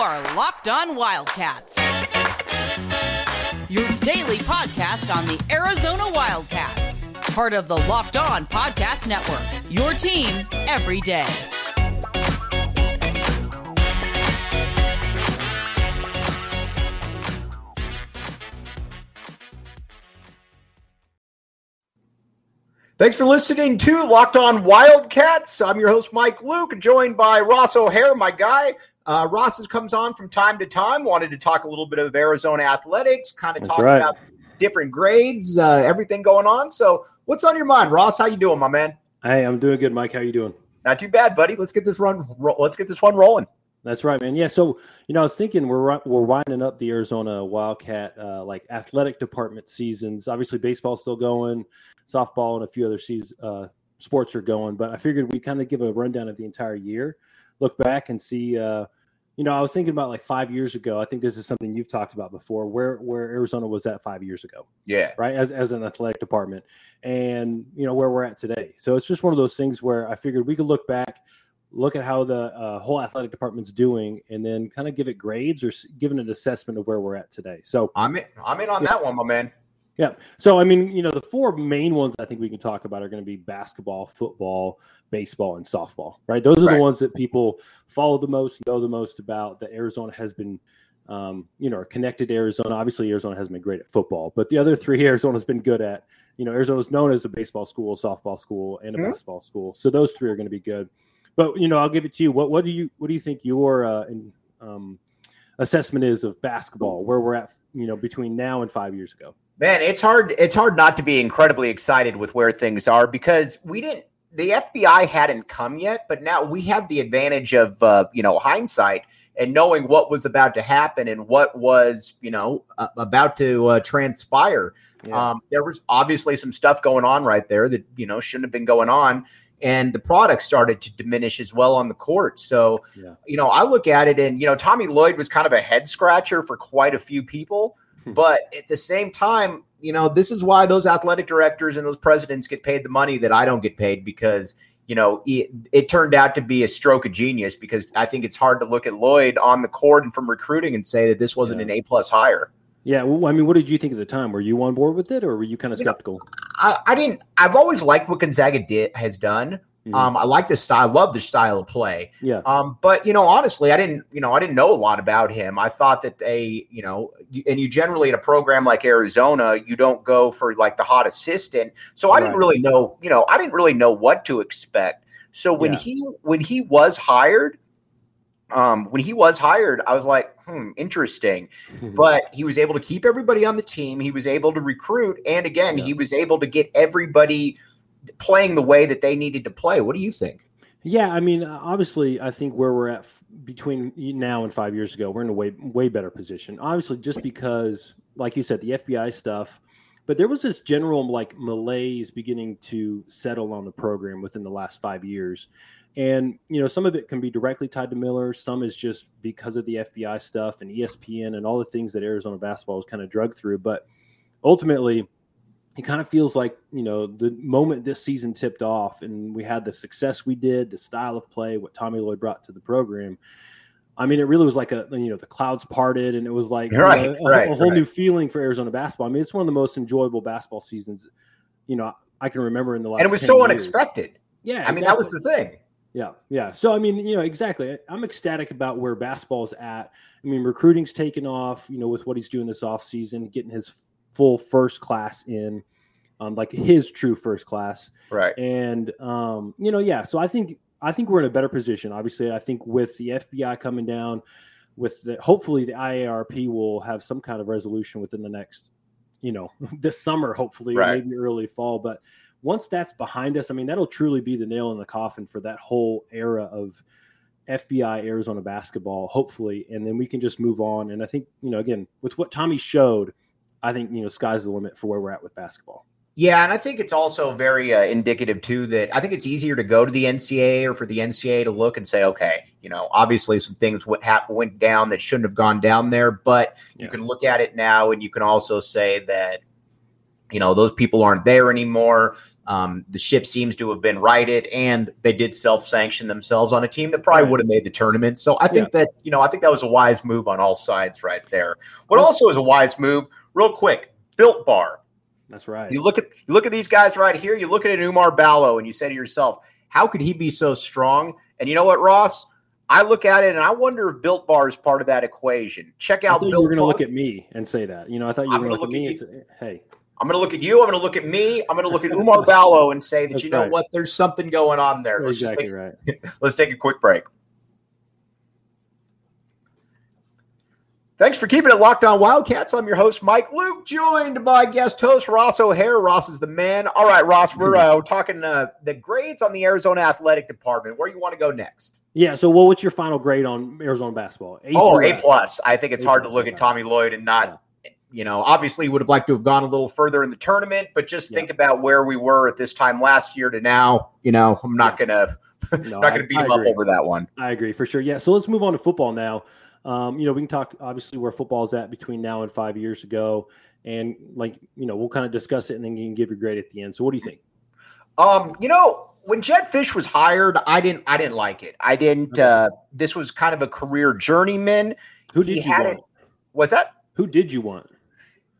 are Locked On Wildcats, your daily podcast on the Arizona Wildcats, part of the Locked On Podcast Network. Your team every day. Thanks for listening to Locked On Wildcats. I'm your host, Mike Luke, joined by Ross O'Hare, my guy. Uh, Ross comes on from time to time. Wanted to talk a little bit of Arizona athletics, kind of talk right. about different grades, uh, everything going on. So, what's on your mind, Ross? How you doing, my man? Hey, I'm doing good, Mike. How you doing? Not too bad, buddy. Let's get this run. Ro- let's get this one rolling. That's right, man. Yeah. So you know, I was thinking we're we're winding up the Arizona Wildcat uh, like athletic department seasons. Obviously, baseball's still going, softball and a few other seas uh, sports are going. But I figured we kind of give a rundown of the entire year, look back and see. Uh, you know, I was thinking about like five years ago. I think this is something you've talked about before. Where where Arizona was at five years ago. Yeah. right as, as an athletic department and you know where we're at today so it's just one of those things where i figured we could look back look at how the uh, whole athletic department's doing and then kind of give it grades or s- give it an assessment of where we're at today so I'm in. I'm in on Yeah. that one, my man. Yeah so i mean you know the four main ones i think we can talk about are going to be basketball football baseball and softball right those are Right. the ones that people follow the most know the most about that arizona has been um, you know, are connected to Arizona. Obviously, Arizona hasn't been great at football, but the other three Arizona's been good at. You know, Arizona's known as a baseball school, softball school, and a Mhm. basketball school. So those three are going to be good. But you know, I'll give it to you. What what do you what do you think your uh, in, um, assessment is of basketball? Where we're at, you know, between now and five years ago. Man, it's hard. It's hard not to be incredibly excited with where things are because we didn't. The FBI hadn't come yet, but now we have the advantage of uh, you know hindsight and knowing what was about to happen and what was you know uh, about to uh, transpire. Yeah. Um, there was obviously some stuff going on right there that you know shouldn't have been going on, and the product started to diminish as well on the court. So, Yeah. you know, I look at it and you know Tommy Lloyd was kind of a head scratcher for quite a few people. Hmm. but at the same time, you know, this is why those athletic directors and those presidents get paid the money that I don't get paid because. You know, it, it turned out to be a stroke of genius because I think it's hard to look at Lloyd on the court and from recruiting and say that this wasn't Yeah. an A plus hire. yeah. Well, I mean, what did you think at the time? Were you on board with it, or were you kind of You know, skeptical? I, I didn't. I've always liked what Gonzaga did has done. Mhm. Um, I like the style. I love the style of play. yeah. Um, but you know, honestly, I didn't. You know, I didn't know a lot about him. I thought that they, you know, and you generally in a program like Arizona, you don't go for like the hot assistant. So I didn't really know. You know, I didn't really know what to expect. So when Yeah. he when he was hired, um, when he was hired, I was like, hmm, interesting but he was able to keep everybody on the team. He was able to recruit, and again, Yeah. he was able to get everybody playing the way that they needed to play. What do you think? Yeah, I mean, uh, obviously, I think where we're at f- between now and five years ago, we're in a way way better position. Obviously, just because, like you said, the FBI stuff, but there was this general like malaise beginning to settle on the program within the last five years, and you know, some of it can be directly tied to Miller. Some is just because of the FBI stuff and ESPN and all the things that Arizona basketball was kind of drug through. But ultimately, it kind of feels like you know the moment this season tipped off and we had the success we did the style of play what tommy lloyd brought to the program i mean it really was like a you know the clouds parted and it was like you know, Right, a, right, a whole right. new feeling for arizona basketball i mean it's one of the most enjoyable basketball seasons you know i can remember in the last And it was 10 so years. unexpected. yeah I mean, that was the thing. Yeah, yeah. So I mean, you know, exactly. I'm ecstatic about where basketball's at. I mean, recruiting's taken off. You know, with what he's doing this offseason, getting his full first class in, um, like his true first class, Right. and um, you know, yeah. So I think I think we're in a better position. Obviously, I think with the FBI coming down, with the hopefully the IARP will have some kind of resolution within the next, you know, this summer, hopefully, or Right. maybe early fall. But once that's behind us, I mean, that'll truly be the nail in the coffin for that whole era of FBI Arizona basketball, hopefully, and then we can just move on. And I think, you know, again, with what Tommy showed, I think, you know, sky's the limit for where we're at with basketball. Yeah, and I think it's also very uh, indicative too that I think it's easier to go to the NCAA or for the NCAA to look and say, okay, you know, obviously some things went, hap- went down that shouldn't have gone down there, but you can look at it now and you can also say that, you know, those people aren't there anymore. Um, the ship seems to have been righted, and they did self-sanction themselves on a team that probably would have made the tournament. So I think that you know, I think that was a wise move on all sides right there. What also is a wise move, real quick, Built Bar. That's right. You look at you look at these guys right here. You look at an Oumar Ballo, and you say to yourself, "How could he be so strong?" And you know what, Ross? I look at it and I wonder if Built Bar is part of that equation. Check I out you Built were going to look at me and say that. You know, I thought you were going to look at me and say, "Hey, I'm going to look at you. I'm going to look at me. I'm going to look at Oumar Ballo and say that That's you know right. what? There's something going on there. Let's just exactly take, right." let's take a quick break. Thanks for keeping it locked on Wildcats. I'm your host, Mike Luke, joined by guest host Ross O'Hare. Ross is the man. All right, Ross, we're, uh, talking uh, the grades on the Arizona Athletic Department. Where you want to go next? Yeah. So, well, what's your final grade on Arizona basketball? A Oh, A plus. I think it's A hard to look at. Tommy Lloyd and not, you know, obviously would have liked to have gone a little further in the tournament, but just Yeah. think about where we were at this time last year to now. You know, I'm not gonna No, not gonna beat I him up over that one. I agree for sure. Yeah. So let's move on to football now. Um, you know, we can talk obviously where football's at between now and five years ago, and like you know, we'll kind of discuss it, and then you can give your grade at the end. So, what do you think? Um, you know, when Jedd Fisch was hired, I didn't I didn't like it. I didn't uh this was kind of a career journeyman. Who He did you had want? it- Was that? Who did you want?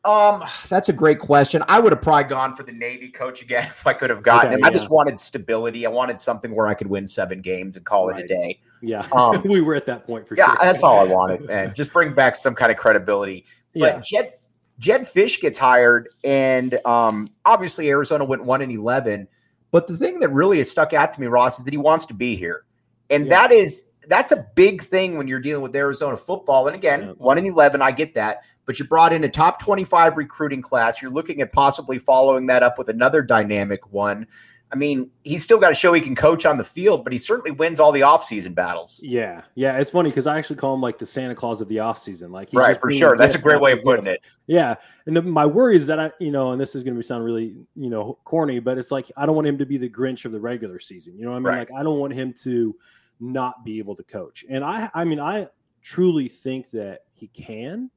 Um, that's a great question. I would have probably gone for the Navy coach again if I could have gotten Okay, him. I just wanted stability. I wanted something where I could win seven games and call it a day. Yeah, Um, we were at that point for Yeah, sure. that's all I wanted, man. Just bring back some kind of credibility. Yeah, But Jed Jedd Fisch gets hired, and um, obviously Arizona went one and eleven. But the thing that really has stuck out to me, Ross, is that he wants to be here, and Yeah. that is that's a big thing when you're dealing with Arizona football. And again, Yeah. one and eleven, I get that. But you brought in a top twenty-five recruiting class. You're looking at possibly following that up with another dynamic one. I mean, he's still got to show he can coach on the field, but he certainly wins all the offseason battles. yeah, yeah. It's funny because I actually call him like the Santa Claus of the offseason. Like, he's right, for sure. That's a great way of putting it. Yeah, and the, my worry is that I, you know, and this is going to sound really, you know, corny, but it's like I don't want him to be the Grinch of the regular season. You know what I mean? Right. Like I don't want him to not be able to coach. And I, I mean, I truly think that he can.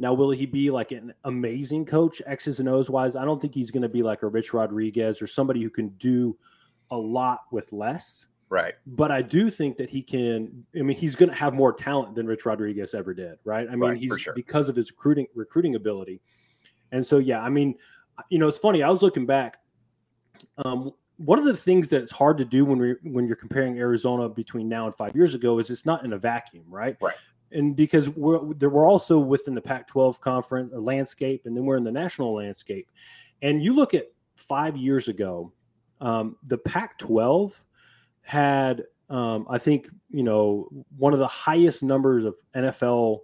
Now, will he be like an amazing coach, X's and O's wise? I don't think he's going to be like a Rich Rodriguez or somebody who can do a lot with less. Right. But I do think that he can. I mean, he's going to have more talent than Rich Rodriguez ever did, right? I mean, Right, he's sure. because of his recruiting recruiting ability. And so, yeah, I mean, you know, it's funny. I was looking back. Um, one of the things that's hard to do when we when you're comparing Arizona between now and five years ago is it's not in a vacuum, right? Right. And because we're there, we're also within the Pac-12 conference uh, landscape, and then we're in the national landscape. And you look at five years ago, um, the Pac-12 had, um, I think, you know, one of the highest numbers of NFL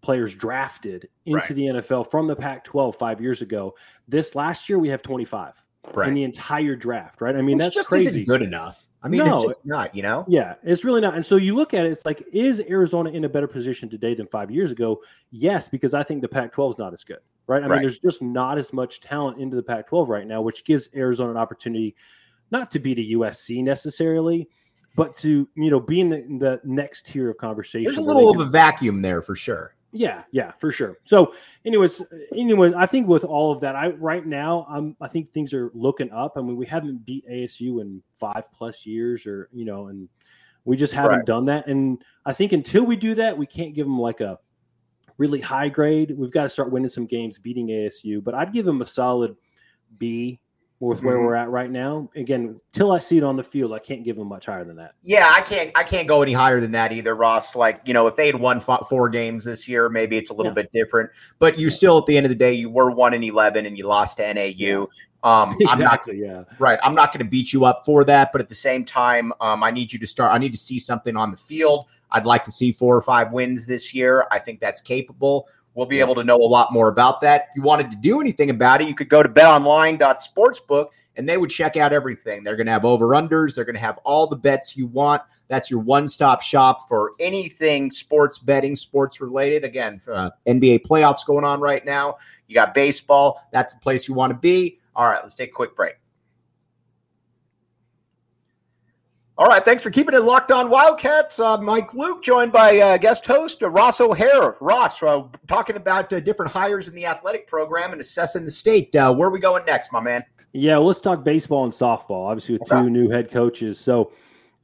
players drafted into Right. the NFL from the Pac-12 five years ago. This last year, we have 25 Right. in the entire draft, right? I mean, Which that's just crazy. isn't good enough. I mean, No. it's just not, you know? Yeah, it's really not. And so you look at it, it's like, is Arizona in a better position today than five years ago? Yes, because I think the Pac 12 is not as good, right? I mean, there's just not as much talent into the Pac 12 right now, which gives Arizona an opportunity not to beat a USC necessarily, but to, you know, be in the, in the next tier of conversation. There's a little of a vacuum there for sure. Yeah, yeah, for sure. So, anyways, anyways, I think with all of that, I right now, I'm I think things are looking up. I mean, we haven't beat ASU in five plus years, or you know, and we just haven't Right. done that. And I think until we do that, we can't give them like a really high grade. We've got to start winning some games, beating ASU. But I'd give them a solid B with where Mhm. we're at right now. Again, till I see it on the field, I can't give them much higher than that. Yeah, I can't. I can't go any higher than that either, Ross. Like you know, if they had won fo- four games this year, maybe it's a little Yeah. bit different. But you still, at the end of the day, you were one and eleven, and you lost to NAU. Um, I'm not Exactly. Yeah. right. I'm not going to beat you up for that, but at the same time, um, I need you to start. I need to see something on the field. I'd like to see four or five wins this year. I think that's capable. We'll be able to know a lot more about that. If you wanted to do anything about it, you could go to betonline.sportsbook and they would check out everything. They're going to have over unders. They're going to have all the bets you want. That's your one stop shop for anything sports betting, sports related. Again, uh, NBA playoffs going on right now. You got baseball. That's the place you want to be. All right, let's take a quick break. All right, thanks for keeping it locked on Wildcats. Uh, Mike Luke, joined by uh, guest host uh, Ross O'Hare. Ross, uh, talking about uh, different hires in the athletic program and assessing the state. Uh, where are we going next, my man? Yeah, well, let's talk baseball and softball. Obviously, with Okay. two new head coaches, so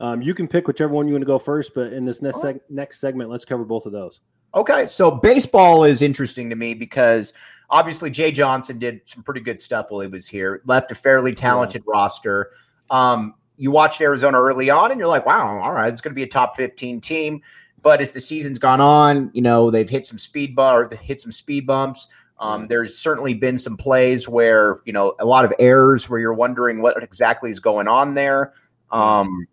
um, you can pick whichever one you want to go first. But in this next seg- next segment, let's cover both of those. Okay, so baseball is interesting to me because obviously Jay Johnson did some pretty good stuff while he was here. Left a fairly talented roster. Um, you watched Arizona early on, and you're like, "Wow, all right, it's going to be a top 15 team." But as the season's gone on, you know they've hit some speed or hit some speed bumps. Um, There's certainly been some plays where you know a lot of errors where you're wondering what exactly is going on there. Um,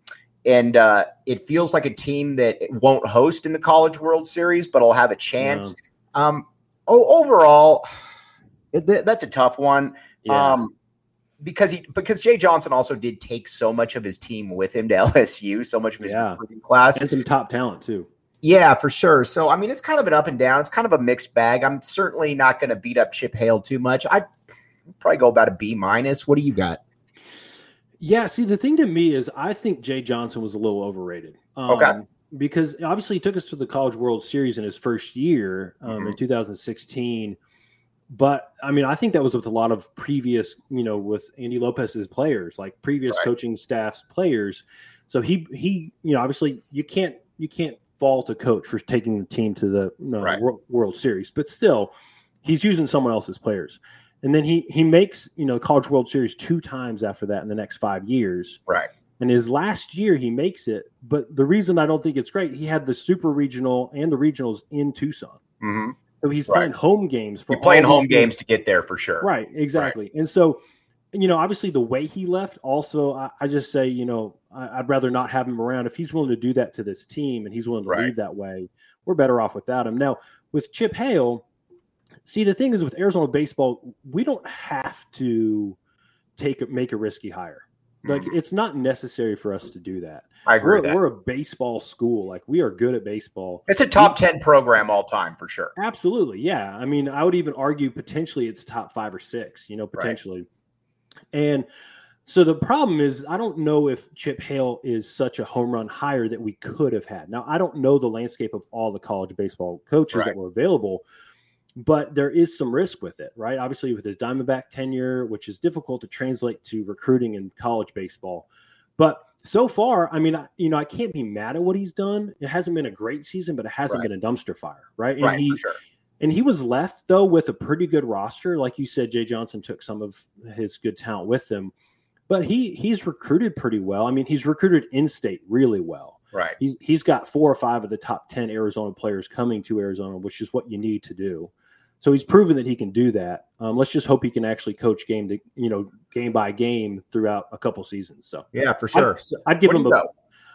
and uh, it feels like a team that won't host in the College World Series, but will have a chance. Um, oh, overall, it, that's a tough one. Yeah. Um, because he because Jay Johnson also did take so much of his team with him to LSU, so much of his Yeah. recruiting class. and some top talent too. Yeah, for sure. So I mean, it's kind of an up and down. It's kind of a mixed bag. I'm certainly not going to beat up Chip Hale too much. I'd probably go about a B minus. What do you got? Yeah, see, the thing to me is, I think Jay Johnson was a little overrated. Um, Okay. Because obviously he took us to the College World Series in his first year um, Mm-hmm. in 2016. But I mean, I think that was with a lot of previous, you know, with Andy Lopez's players, like previous Right. coaching staff's players. So he he, you know, obviously you can't you can't fault a coach for taking the team to the you know, Right. Wor- World Series, but still, he's using someone else's players. And then he he makes you know College World Series two times after that in the next five years. Right. And his last year he makes it, but the reason I don't think it's great, he had the Super Regional and the regionals in Tucson, Mm-hmm. So he's Right. playing home games for You're playing home these games to get there for sure. Right, exactly. And so, you know, obviously the way he left, also, I, I just say, you know, I, I'd rather not have him around. If he's willing to do that to this team and he's willing to Right. leave that way, we're better off without him. Now, with Chip Hale, see, the thing is with Arizona baseball, we don't have to take make a risky hire. Like Mhm. it's not necessary for us to do that. I agree We're, that. we're a baseball school. Like we are good at baseball. It's a top 10 program all time for sure. Absolutely, yeah. I mean, I would even argue potentially it's top five or six. You know, potentially. And so the problem is, I don't know if Chip Hale is such a home run hire that we could have had. Now, I don't know the landscape of all the college baseball coaches Right. that were available, but there is some risk with it, right? Obviously, with his Diamondback tenure, which is difficult to translate to recruiting in college baseball. But so far, I mean, I, you know, I can't be mad at what he's done. It hasn't been a great season, but it hasn't Right. been a dumpster fire, right? And right, he sure. and he was left though with a pretty good roster. Like you said, Jay Johnson took some of his good talent with him, but he he's recruited pretty well. I mean, he's recruited in state really well. Right. He's he's got four or five of the top ten Arizona players coming to Arizona, which is what you need to do. So he's proven that he can do that. Um, let's just hope he can actually coach game to you know game by game throughout a couple seasons. So Yeah, for sure. I'd, I'd give him a?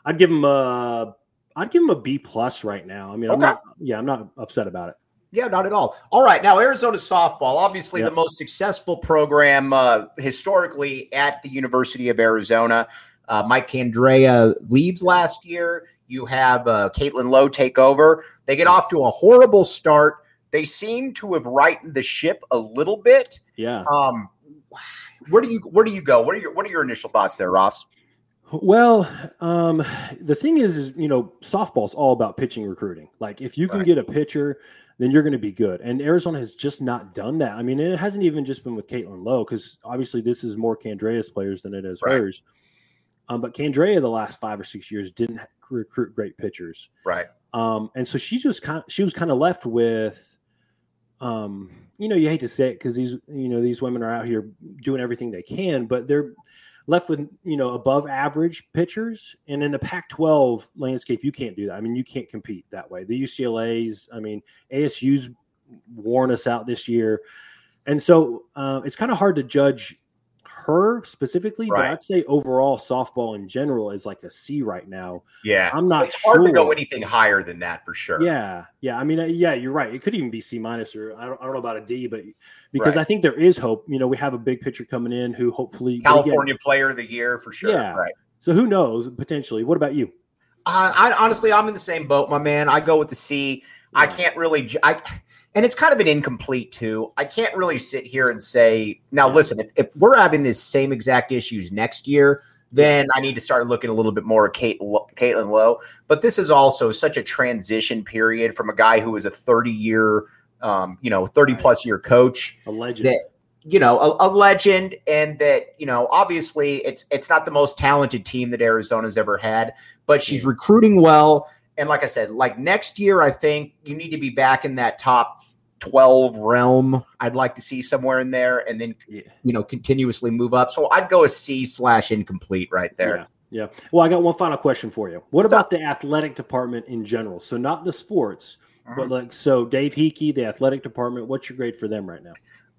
I'd give him a I'd give him a B plus right now. I mean, I'm not yeah, I'm not upset about it. Yeah, not at all. All right, now Arizona softball, obviously Yep. the most successful program uh, historically at the University of Arizona. Uh, Mike Candrea leaves last year. You have uh, Caitlin Lowe take over. They get off to a horrible start. They seem to have righted the ship a little bit. Yeah. Um, where do you where do you go? What are your what are your initial thoughts there, Ross? Well, um, the thing is, is you know, softball's all about pitching recruiting. Like, if you can Right. get a pitcher, then you're going to be good. And Arizona has just not done that. I mean, it hasn't even just been with Caitlin Lowe because obviously this is more Candrea's players than it is Right. hers. Um, but Candrea, the last five or six years, didn't recruit great pitchers. Right. Um, and so she just kind she was kind of left with, um, you know, you hate to say it because these, you know, these women are out here doing everything they can, but they're left with, you know, above average pitchers. And in the Pac-12 landscape, you can't do that. I mean, you can't compete that way. The UCLA's, I mean, ASU's worn us out this year, and so uh, it's kind of hard to judge her specifically. But I'd say overall, softball in general is like a C right now. Yeah. I'm not. it's hard to go anything higher than that for sure. Yeah, yeah. I mean, uh, yeah, you're right. It could even be C minus, or I don't, I don't know about a D, but because Right. I think there is hope. You know, we have a big pitcher coming in who hopefully again- California player of the year for sure. Yeah. Right. so who knows potentially? What about you? Uh, I honestly, I'm in the same boat, my man. I go with the C. I can't really, I, and it's kind of an incomplete too. I can't really sit here and say, now listen, if, if we're having this same exact issues next year, then I need to start looking a little bit more at Kate, Caitlin Lowe. But this is also such a transition period from a guy who was a 30 year, um, you know, 30 plus year coach. A legend. That you know, a, a, legend, and that you know, obviously, it's it's not the most talented team that Arizona's ever had, but she's recruiting well. And like I said, like next year, I think you need to be back in that top 12 realm. I'd like to see somewhere in there and then, yeah. you know, continuously move up. So I'd go a C slash incomplete right there. Yeah. Yeah. Well, I got one final question for you. What about the athletic department in general? So not the sports, uh-huh. but like so Dave Heeke, the athletic department, what's your grade for them right now?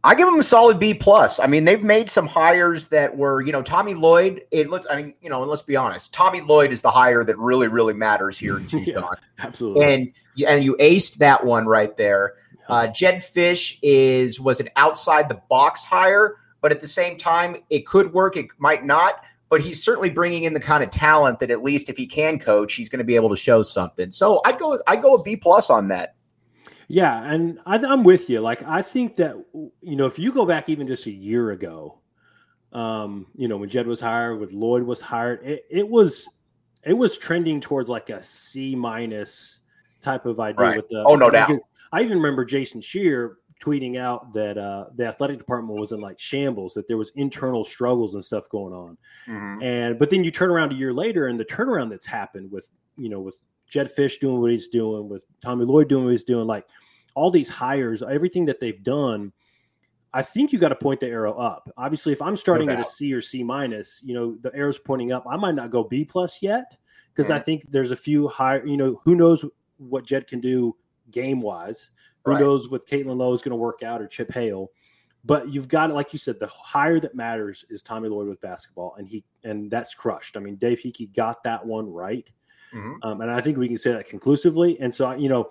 I give them a solid B plus. I mean, they've made some hires that were, you know, Tommy Lloyd. It let's, I mean, you know, and let's be honest, Tommy Lloyd is the hire that really, really matters here in Tucson. yeah, absolutely. And and you aced that one right there. Uh, Jedd Fisch is was an outside the box hire, but at the same time, it could work. It might not. But he's certainly bringing in the kind of talent that at least if he can coach, he's going to be able to show something. So I'd go. I'd go a B plus on that. Yeah, and I, am with you. Like I think that you know if you go back even just a year ago, um, you know when Jed was hired, with Lloyd was hired, it, it was it was trending towards like a C minus type of idea right. with the. Oh no doubt. I even remember Jason Scheer tweeting out that uh, the athletic department was in like shambles, that there was internal struggles and stuff going on. Mm-hmm. And but then you turn around a year later, and the turnaround that's happened with you know with Jedd Fisch doing what he's doing, with Tommy Lloyd doing what he's doing, like all these hires, everything that they've done. I think you got to point the arrow up. Obviously, if I'm starting no at a C or C minus, you know the arrow's pointing up. I might not go B plus yet because mm-hmm. I think there's a few higher. You know, who knows what Jed can do game wise. Who right. knows what Caitlin Lowe is going to work out or Chip Hale. But you've got, like you said, the hire that matters is Tommy Lloyd with basketball, and he and that's crushed. I mean, Dave Heeke got that one right, mm-hmm. um, and I think we can say that conclusively. And so, you know,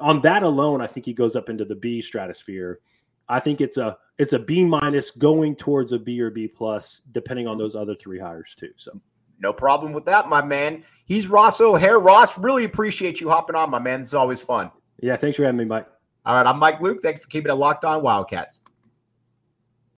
on that alone, I think he goes up into the B stratosphere. I think it's a it's a B minus going towards a B or B plus, depending on those other three hires too. So no problem with that, my man. He's Ross O'Hare. Ross, really appreciate you hopping on, my man. This is always fun. Yeah, thanks for having me, Mike. All right, I'm Mike Luke. Thanks for keeping it locked on Wildcats.